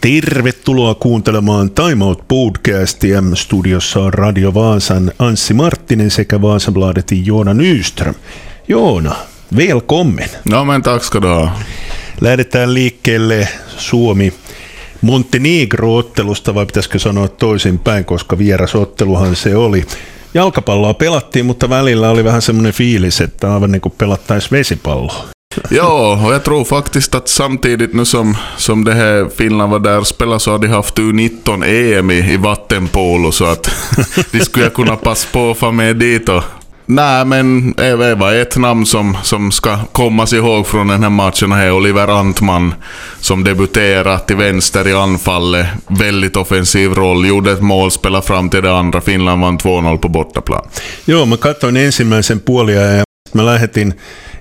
Tervetuloa kuuntelemaan Time Out podcastia. Studiossa on Radio Vaasan Anssi Marttinen sekä Vaasabladetin Joona Nyström. Joona, välkommen. No men tack ska du ha. Lähdetään liikkeelle Suomi Montenegro-ottelusta, vai pitäisikö sanoa toisinpäin, koska vierasotteluhan se oli. Jalkapalloa pelattiin, mutta välillä oli vähän semmoinen fiilis, että aivan niin kuin pelattaisiin vesipalloa. Ja, och jag tror faktiskt att samtidigt nu som, som det här Finland var där och spelade så har de haft U19 EM i, i vattenpolo så att de skulle kunna passa på att få med dit och Nej, men det var ett namn som, som ska kommas ihåg från den här matchen. är Oliver Antman som debuterade till vänster i anfallet. Väldigt offensiv roll, gjorde ett mål, spelade fram till det andra. Finland vann 2-0 på bortaplan. Joo, mä katsoin ensimmäisen puolia ja mä lähetin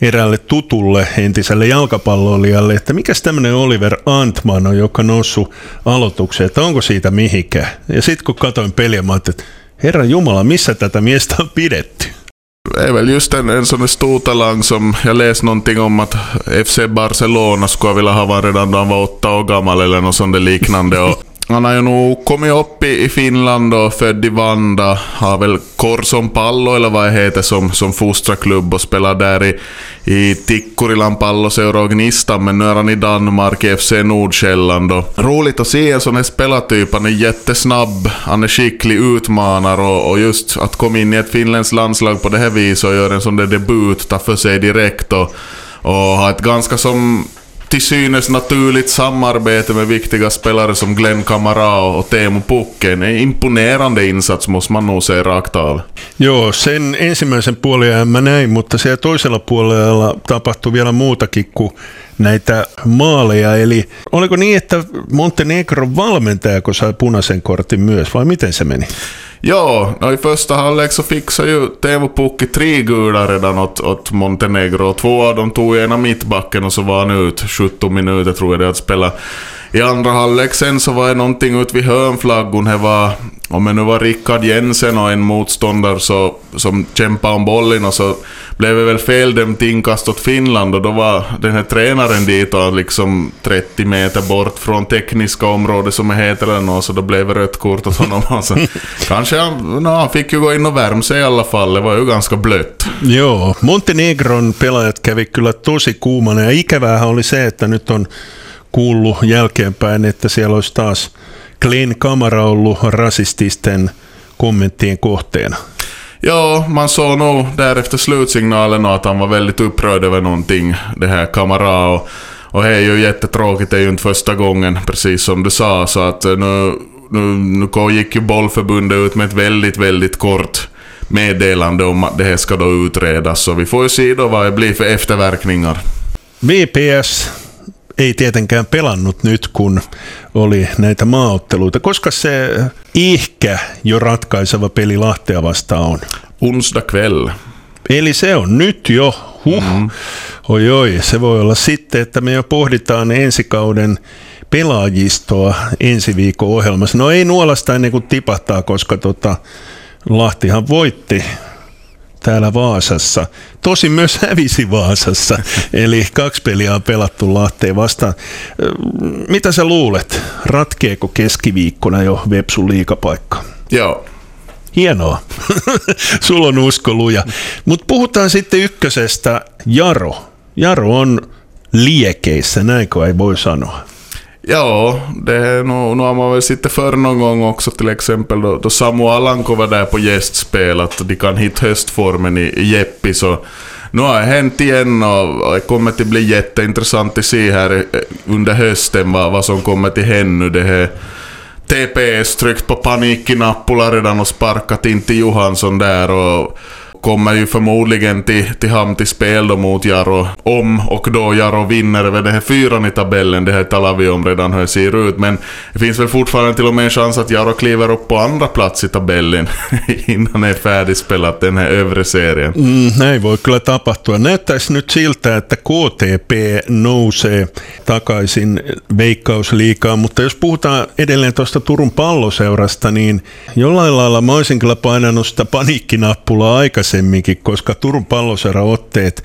eräälle tutulle entiselle jalkapalloilijalle, että mikä tämmöinen Oliver Antman on, joka noussut aloitukseen, että onko siitä mihinkään. Ja sitten kun katsoin peliä, mä että Herra Jumala, missä tätä miestä on pidetty? är väl just en, en sån stor talang som jag läste någonting om att FC Barcelona skulle vilja ha varit redan då han var åtta år gammal eller något sånt liknande. Och han har ju nog kommit upp i, i Finland och född i Vanda. Har väl Korson Pallo eller vad det heter som, som fostrarklubb och spelar där i, i Tikkurilan palloseura och Gnistan. Men nu är han i Danmark i FC Nordsjälland. Och roligt att se en sån här spelartyp. Han är jättesnabb, han är skicklig utmanare och, och just att komma in i ett finländskt landslag på det här viset och göra en sån där debut, ta för sig direkt och, och ha ett ganska som till synes naturligt samarbete med viktiga spelare som Glenn Kamara och Teemu Pukken. En imponerande insats måste man nog säga rakt av. Joo, sen ensimmäisen puolen mä näin, mutta siellä toisella puolella tapahtui vielä muutakin kuin näitä maaleja. Eli oliko niin, että Montenegron valmentaja, sai punaisen kortin myös, vai miten se meni? Ja, och i första halvlek så fixade ju Teemu Pukki tre gula redan åt, åt Montenegro. Två av dem tog ena mittbacken och så var han ut. 17 minuter tror jag det att spela. I andra halvlek sen så var det någonting ut vid hörnflaggon. Det var, om det nu var Rickard Jensen och en motståndare så, som kämpade om bollen och så blev det väl feldömt inkast åt Finland och då var den här tränaren dit och liksom 30 meter bort från tekniska området som det heter eller något, så då blev det rött kort åt honom. Alltså, kanske han, no, han fick ju gå in och värma sig i alla fall, det var ju ganska blött. Joo, Montenegron pelaajat kävi kyllä tosi kuumana ja ikäväähän oli se, että nyt on kuullut jälkeenpäin, että siellä olisi taas Glenn Kamara ollut rasististen kommenttien kohteena. Ja, man såg nog därefter slutsignalen att han var väldigt upprörd över någonting, det här Kamara. Och, och det är ju jättetråkigt, det är ju inte första gången, precis som du sa. Så att eh, nu, nu, nu gick ju bollförbundet ut med ett väldigt, väldigt kort meddelande om att det här ska då utredas. Så vi får ju se då vad det blir för efterverkningar. VPS ei tietenkään pelannut nyt, kun oli näitä maaotteluita. Koska se ehkä jo ratkaiseva peli Lahtea vastaan on? Onsdag kväll. Eli se on nyt jo. Huh. Mm. Oi oi, se voi olla sitten, että me jo pohditaan ensi kauden pelaajistoa ensi viikon ohjelmassa. No ei nuolasta ennen kuin tipahtaa, koska tota, Lahtihan voitti täällä Vaasassa. Tosi myös hävisi Vaasassa, eli kaksi peliä on pelattu Lahteen vastaan. Mitä sä luulet, ratkeeko keskiviikkona jo Vepsun liikapaikka? Joo. Hienoa. Sulla on usko luja. Mutta puhutaan sitten ykkösestä. Jaro. Jaro on liekeissä, näinkö ei voi sanoa? Ja, det, nu, nu har man väl sett förr någon gång också till exempel då, då Samu Alanko var där på gästspel att de kan hitta höstformen i, i Jeppi så nu har det hänt igen och det kommer att bli jätteintressant att se här eh, under hösten vad, vad som kommer till hända. Det här TPS tryckt på panikknappula redan och sparkat in till Johansson där och kommer ju förmodligen till, till hamn till spel då mot Jaro. Om och då Jaro vinner över den här fyran i tabellen, det här talar vi om redan hur det ser ut. Men det finns väl fortfarande till och med en chans att Jaro kliver upp på andra plats i tabellen innan det är färdigspelat den här övre serien. Mm, näin voi kyllä tapahtua. Näyttäisi nyt siltä, että KTP nousee takaisin veikkausliikaan, mutta jos puhutaan edelleen tuosta Turun palloseurasta, niin jollain lailla mä olisin kyllä painanut sitä paniikkinappulaa aikaisemmin aikaisemminkin, koska Turun otteet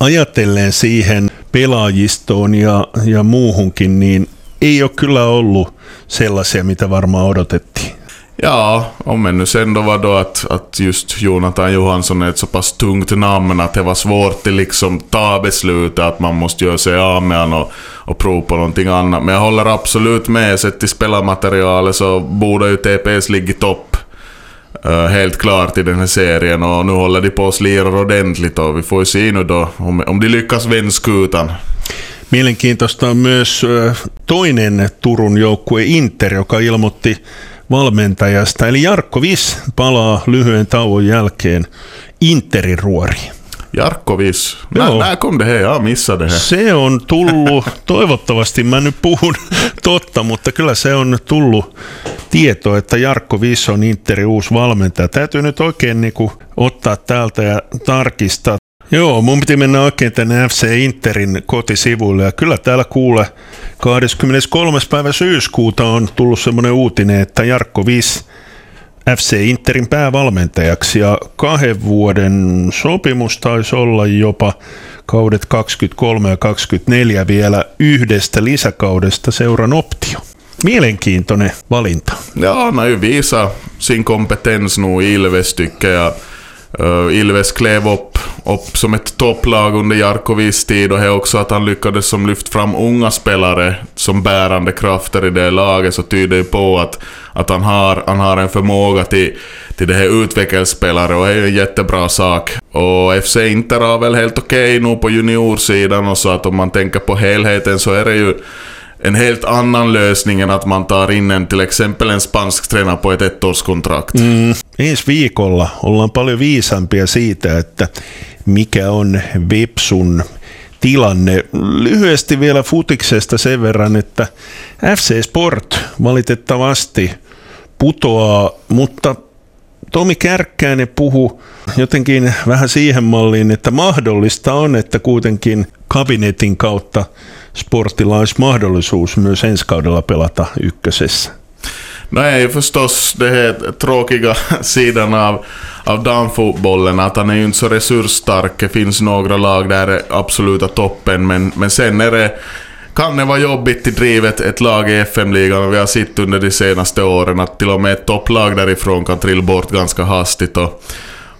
ajatellen siihen pelaajistoon ja, ja muuhunkin, niin ei ole kyllä ollut sellaisia, mitä varmaan odotettiin. Ja, om ännu sen då var då att, att just Jonathan Johansson är ett så pass tungt namn att det var svårt att liksom ta beslutet att man måste göra sig av med honom och, och prova på någonting annat. Men jag håller absolut med, sett till spelarmaterialet så borde ju TPS ligga i topp. Uh, helt klart i den här serien och nu håller de på att slira ordentligt och vi får ju se nu då om, om de lyckas vända skutan. Mielenkiintoista on myös toinen Turun joukkue Inter, joka ilmoitti valmentajasta. Eli Jarkko Vis palaa lyhyen tauon jälkeen Interin ruoriin. Jarkko Vis. Nää, kom det här? Jag missade det här. Se on tullut, toivottavasti mä nyt puhun totta, mutta kyllä se on tullut tieto, että Jarkko Vis on Interin uusi valmentaja. Täytyy nyt oikein niin kuin ottaa täältä ja tarkistaa. Joo, mun piti mennä oikein tänne FC Interin kotisivuille ja kyllä täällä kuule 23. päivä syyskuuta on tullut semmoinen uutinen, että Jarkko Viis FC Interin päävalmentajaksi ja kahden vuoden sopimus taisi olla jopa kaudet 23 ja 24 vielä yhdestä lisäkaudesta seuran optio. Mielenkiintoinen valinta. Ja, han har ju visat sin kompetens nu Ilves. Uh, Ilves klev upp, upp som ett topplag under Jarkovics tid och det är också att han lyckades som lyft fram unga spelare som bärande krafter i det laget så tyder ju på att, att han, har, han har en förmåga till, till det här utvecklingsspelare och det är ju en jättebra sak. Och FC Inter har väl helt okej okay nu på juniorsidan och så att om man tänker på helheten så är det ju en helt annan lösning än att man tar in en till exempel en spansk tränare på ett ettårskontrakt. Mm. Ensi viikolla ollaan paljon viisampia siitä, että mikä on Vepsun tilanne. Lyhyesti vielä futiksesta sen verran, että FC Sport valitettavasti putoaa, mutta Tomi Kärkkäinen puhu jotenkin vähän siihen malliin, että mahdollista on, että kuitenkin kabinetin kautta sportilla olisi mahdollisuus myös ensi kaudella pelata ykkösessä. No är förstås det här tråkiga sidan av, av damfotbollen, att han är ju inte så resursstark. Det finns några lag där är absoluta toppen, men, men sen är det kan det vara jobbigt att driva ett, lag i FM-ligan vi har sett under de senaste åren att till och med ett topplag därifrån kan trilla bort ganska hastigt. Och,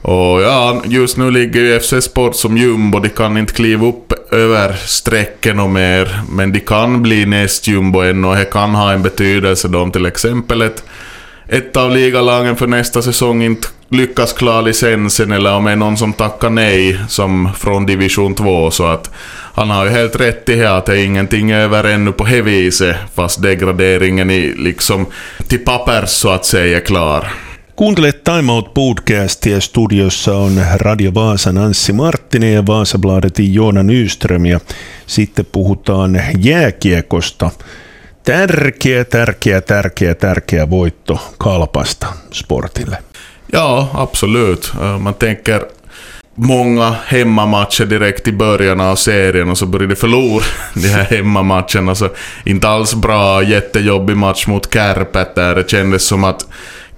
och ja, just nu ligger ju FC Sport som jumbo, de kan inte kliva upp över strecken och mer, men de kan bli näst jumbo ännu och det kan ha en betydelse då om till exempel ett, ett av ligalagen för nästa säsong inte lyckas klara licensen eller om det är någon som tackar nej som från division 2 så att han har ju helt rätt i det att det är ingenting över ännu på det viset fast degraderingen i liksom till pappers så att säga är klar. Kuuntelet Time Out podcastia. Studiossa on Radio Vaasan Anssi Marttinen ja Vaasabladetin Joona Nyström. Ja sitten puhutaan jääkiekosta. Tärkeä, tärkeä, tärkeä, tärkeä voitto Kalpasta sportille. Ja, absolut. Man tänker många hemmamatcher direkt i början av serien och så började förlora de här hemmamatcherna. Så inte alls bra, jättejobbig match mot Kärpät där det kändes som att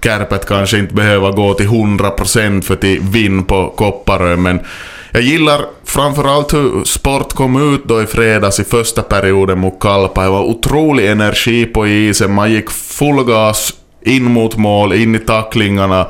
Kärpet kanske inte behöver gå till 100% för att vinna på Kopparö, men jag gillar framförallt hur Sport kom ut då i fredags i första perioden mot Kalpa. Det var otrolig energi på isen, man gick full gas in mot mål, in i tacklingarna,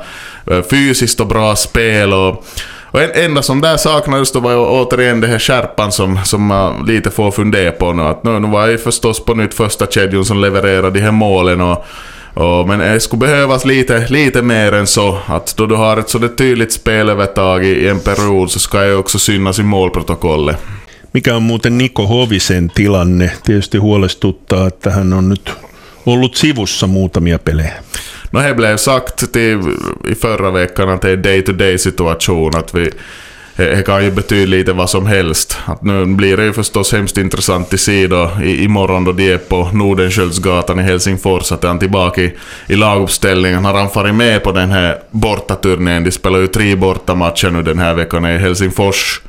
eh, fysiskt och bra spel och och en, enda som där saknades då var ju återigen det här skärpan som, som man lite får fundera på nu. Att nu, nu var ju förstås på nytt första kedjan som levererade de här målen och och, men det skulle behövas lite, lite mer än så. Att då du har ett sådär tydligt spelövertag i, i en period så ska det också synas i målprotokollet. Mikä on muuten Niko Hovisen tilanne? Tietysti huolestuttaa, että hän on nyt ollut sivussa muutamia pelejä. No det blev sagt till, i förra veckan att det är day-to-day situation. Att vi, det kan ju betyda lite vad som helst. Att nu blir det ju förstås hemskt intressant att se då i, imorgon då de är på Nordenskiöldsgatan i Helsingfors att är han tillbaka i, i laguppställningen. Har han farit med på den här bortaturnén? De spelar ju tre bortamatcher nu den här veckan i Helsingfors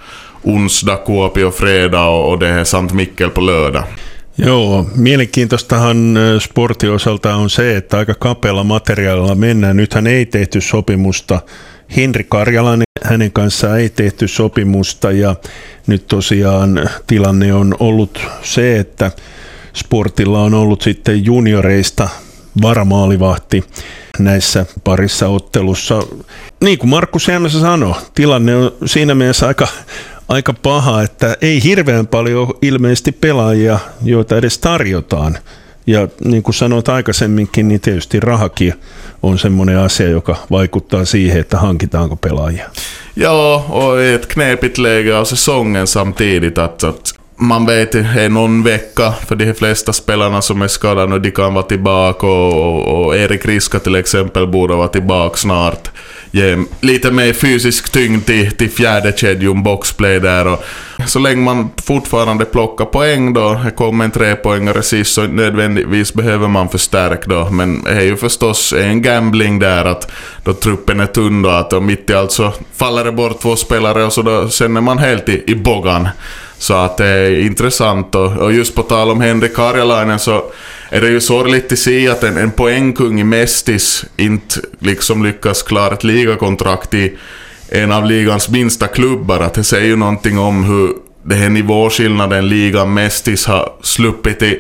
onsdag, Kuopio fredag och, och det är Sankt Mikkel på lördag. Joo, mielenkiintoistahan sportin osalta on se, että aika kapealla materiaalilla mennään. Nythän ei tehty sopimusta Henri Karjalan, hänen kanssaan ei tehty sopimusta ja nyt tosiaan tilanne on ollut se, että Sportilla on ollut sitten junioreista varamaalivahti näissä parissa ottelussa. Niin kuin Markus Jämsä sanoi, tilanne on siinä mielessä aika, aika paha, että ei hirveän paljon ilmeisesti pelaajia, joita edes tarjotaan. Ja niin kuin sanoit aikaisemminkin, niin tietysti rahakin on semmoinen asia, joka vaikuttaa siihen, että hankitaanko pelaajia. Ja, och i ett knepigt läge av säsongen samtidigt att man vet är någon vecka för de flesta spelarna som är skadade och de kan vara tillbaka och, och Erik Riska till exempel borde vara tillbaka snart. Ge lite mer fysisk tyngd till, till fjärde kedjan boxplay där och så länge man fortfarande plockar poäng då, det kommer en trepoängare sist så nödvändigtvis behöver man förstärk då. Men det är ju förstås en gambling där att då truppen är tunn då, att mitt i allt så faller det bort två spelare och så då, sen är man helt i, i bogan. Så att det är intressant och, och just på tal om Henrik Karjalainen så är det ju sorgligt att se att en, en poängkung i Mestis inte liksom lyckas klara ett ligakontrakt i en av ligans minsta klubbar. Att det säger ju någonting om hur den här nivåskillnaden ligan Mestis har sluppit i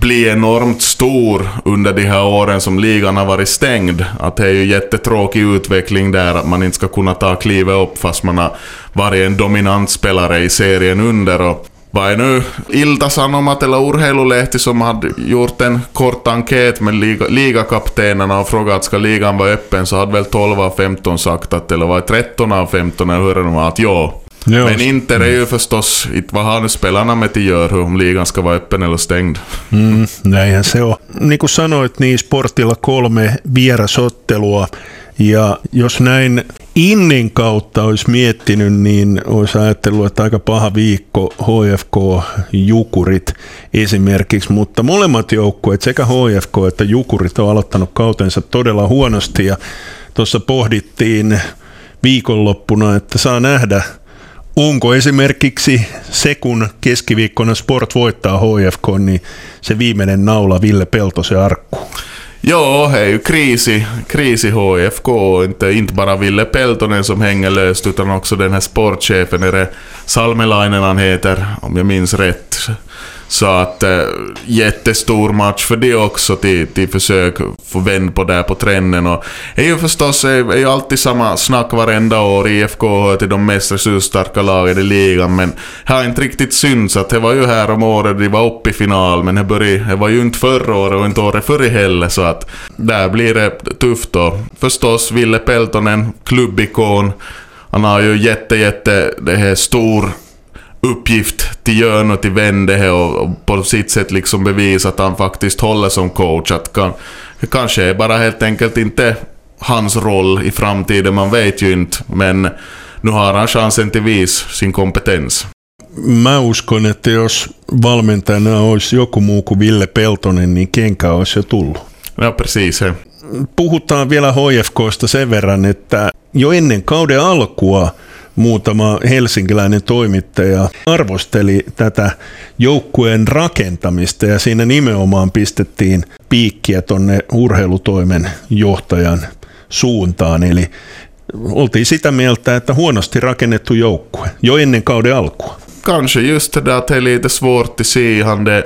bli enormt stor under de här åren som ligan har varit stängd. Att det är ju jättetråkig utveckling där, att man inte ska kunna ta klivet upp fast man har varit en dominant spelare i serien under. Och vad är nu Ilta Sanomat eller Urheilulehti som hade gjort en kort enkät med liga, ligakaptenerna och frågat ska ligan vara öppen så hade väl 12 av 15 sagt att, eller var det 13 av 15 eller hur det var, att ja. Joo. Men Inter är ju förstås, inte vad har nu spelarna med att göra om ligan ska vara öppen eller stängd. Mm, näinhän se on. Niin kuin sanoit, niin Sportilla kolme vierasottelua. Ja jos näin Innin kautta olisi miettinyt, niin olisi ajatellut, että aika paha viikko HFK Jukurit esimerkiksi, mutta molemmat joukkueet, sekä HFK että Jukurit on aloittanut kautensa todella huonosti ja tuossa pohdittiin viikonloppuna, että saa nähdä, Onko esimerkiksi se, kun keskiviikkona Sport voittaa HFK, niin se viimeinen naula Ville Peltosen arkku? Ja, det är ju kris i, kris i HFK. Inte, inte bara Ville Peltonen som hänger löst utan också den här sportchefen. Är det Salmelainen han heter, om jag minns rätt. Så att äh, jättestor match för det också till, till försök få vänd på där på trenden. Och det är ju förstås är, är ju alltid samma snack varenda år. IFK hör till de mest resursstarka lagen i ligan. Men det har inte riktigt synts att det var ju här om året de var uppe i final. Men det, började, det var ju inte förra året och inte året före heller. Så att där blir det tufft då. Förstås Ville Peltonen, klubbikon. Han har ju jätte, jätte, det här stor uppgift till Jörn och till Wende och, och på sitt sätt liksom bevisa att han faktiskt håller som coach. Att kan, det kanske är bara helt enkelt inte hans roll i framtiden, man vet ju inte. Men nu har han chansen till vis sin kompetens. Mä uskon, että jos valmentajana olisi joku muu kuin Ville Peltonen, niin kenkä olisi jo tullut. Ja, precis. He. Puhutaan vielä HFKsta sen verran, että jo ennen kauden alkua – muutama helsinkiläinen toimittaja arvosteli tätä joukkueen rakentamista ja siinä nimenomaan pistettiin piikkiä tonne urheilutoimen johtajan suuntaan. Eli oltiin sitä mieltä, että huonosti rakennettu joukkue jo ennen kauden alkua. Kanske just det där att det är lite svårt att se han det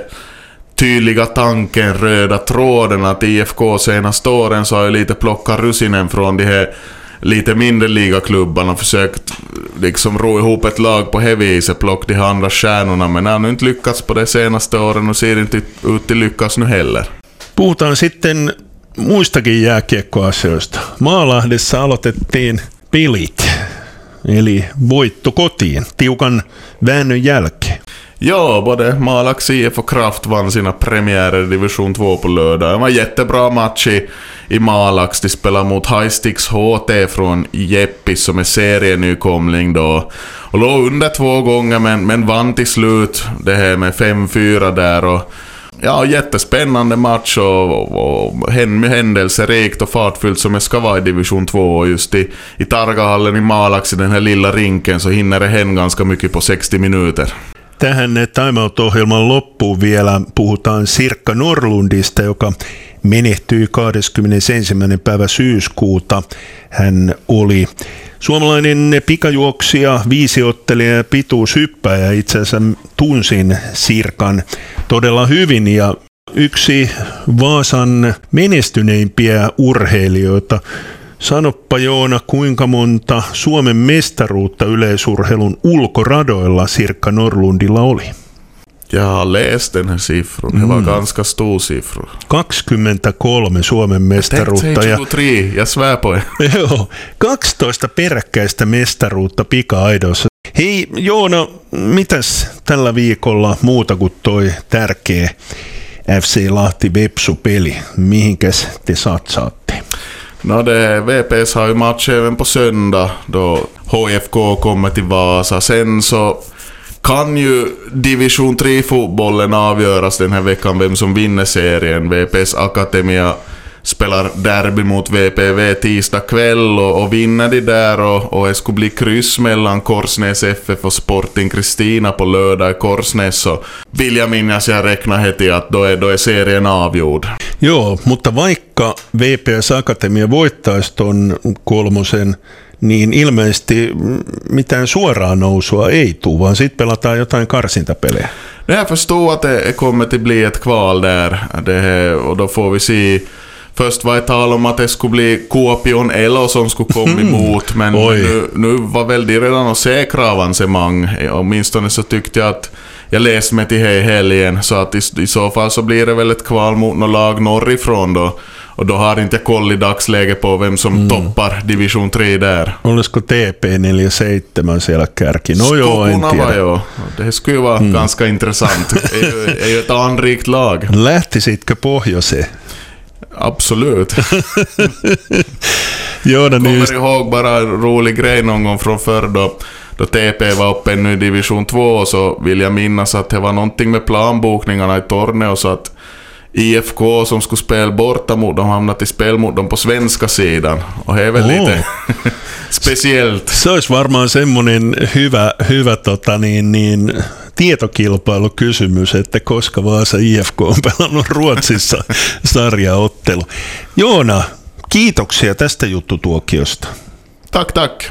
tydliga tanken, röda tråden att IFK senaste åren så har ju lite plockat russinen från de här lite mindre ligaklubbarna försökt liksom ro ihop ett lag på det viset, plocka de andra stjärnorna, men har nu inte lyckats på de senaste åren och ser inte ut till lyckas nu heller. Puhutaan sitten muistakin jääkiekkoasioista. Maalahdessa aloitettiin pelit, eli voitto kotiin, tiukan väännön jälkeen. Ja, både Malax IF och Kraft vann sina premiärer i division 2 på lördag. Det var en jättebra match i, i Malax. De spelade mot Highsticks HT från Jeppis som är serienykomling då. Och låg under två gånger men, men vann till slut det här med 5-4 där. Och, Ja, jättespännande match och, och, och händelserikt och fartfyllt som det ska vara i division 2. Och just i, i Targahallen i Malax, i den här lilla rinken, så hinner det hända ganska mycket på 60 minuter. Tähän Time Out-ohjelman loppuun vielä puhutaan Sirkka Norlundista, joka menehtyi 21. päivä syyskuuta. Hän oli suomalainen pikajuoksija, viisiottelija ja pituushyppäjä. Itse asiassa tunsin Sirkan todella hyvin ja yksi Vaasan menestyneimpiä urheilijoita. Sanoppa Joona, kuinka monta Suomen mestaruutta yleisurheilun ulkoradoilla Sirkka Norlundilla oli? Jag har läst den här siffran. Det var mm. ganska stor siffra. 23 Suomen mestaruutta. Jag 23, jag svär på. Joo, 12 peräkkäistä mestaruutta pika-aidossa. Hei Joona, mitäs tällä viikolla muuta kuin toi tärkeä FC Lahti Vepsu-peli? Mihinkäs te satsaatte? No det, VPS har ju match även på söndag då HFK kommer till Vasa. Sen så kan ju division 3-fotbollen avgöras den här veckan vem som vinner serien. VPS Akademia spelar derby mot VPV tisdag kväll och, och vinner de där och, och det skulle bli kryss mellan Korsnäs FF och Sporting Kristina på lördag i Korsnäs så vill jag minnas jag räknar heti att då är, då är serien avgjord. Joo, mutta vaikka VPS Akatemia voittaisi ton kolmosen niin ilmeisesti mitään suoraa nousua ei tule, vaan sitten pelataan jotain karsintapelejä. Jag förstår att det kommer att bli ett kval där. Det, och då får vi se Först var det tal om att det skulle bli Kuopion Elo som skulle komma emot, men nu, nu var väl de redan och säkra avancemang. Åtminstone så tyckte jag att jag läste mig till här helgen, så att i, i så fall så blir det väl ett kval mot något lag norrifrån då. Och då har inte jag koll i dagsläget på vem som mm. toppar division 3 där. Olisiko TP47 siellä kärki? No joo, en tiedä. Joo. Det skulle ju vara mm. ganska intressant. är, ju ett anrikt lag. Lähtisitkö pohjoiseen? Absolut. jo, Kommer just... ihåg bara en rolig grej någon gång från förr då, då TP var uppe nu i division 2 så vill jag minnas att det var någonting med planbokningarna i Torneo så att IFK som skulle spela borta mot dem hamnat i spel mot dem på svenska sidan. Och det är väl oh. lite speciellt. Se olisi varmaan semmoinen hyvä, hyvä tota niin, niin, tietokilpailukysymys, että koska Vaasa IFK on pelannut Ruotsissa sarjaottelu. Joona, kiitoksia tästä juttutuokiosta. Tack, tack.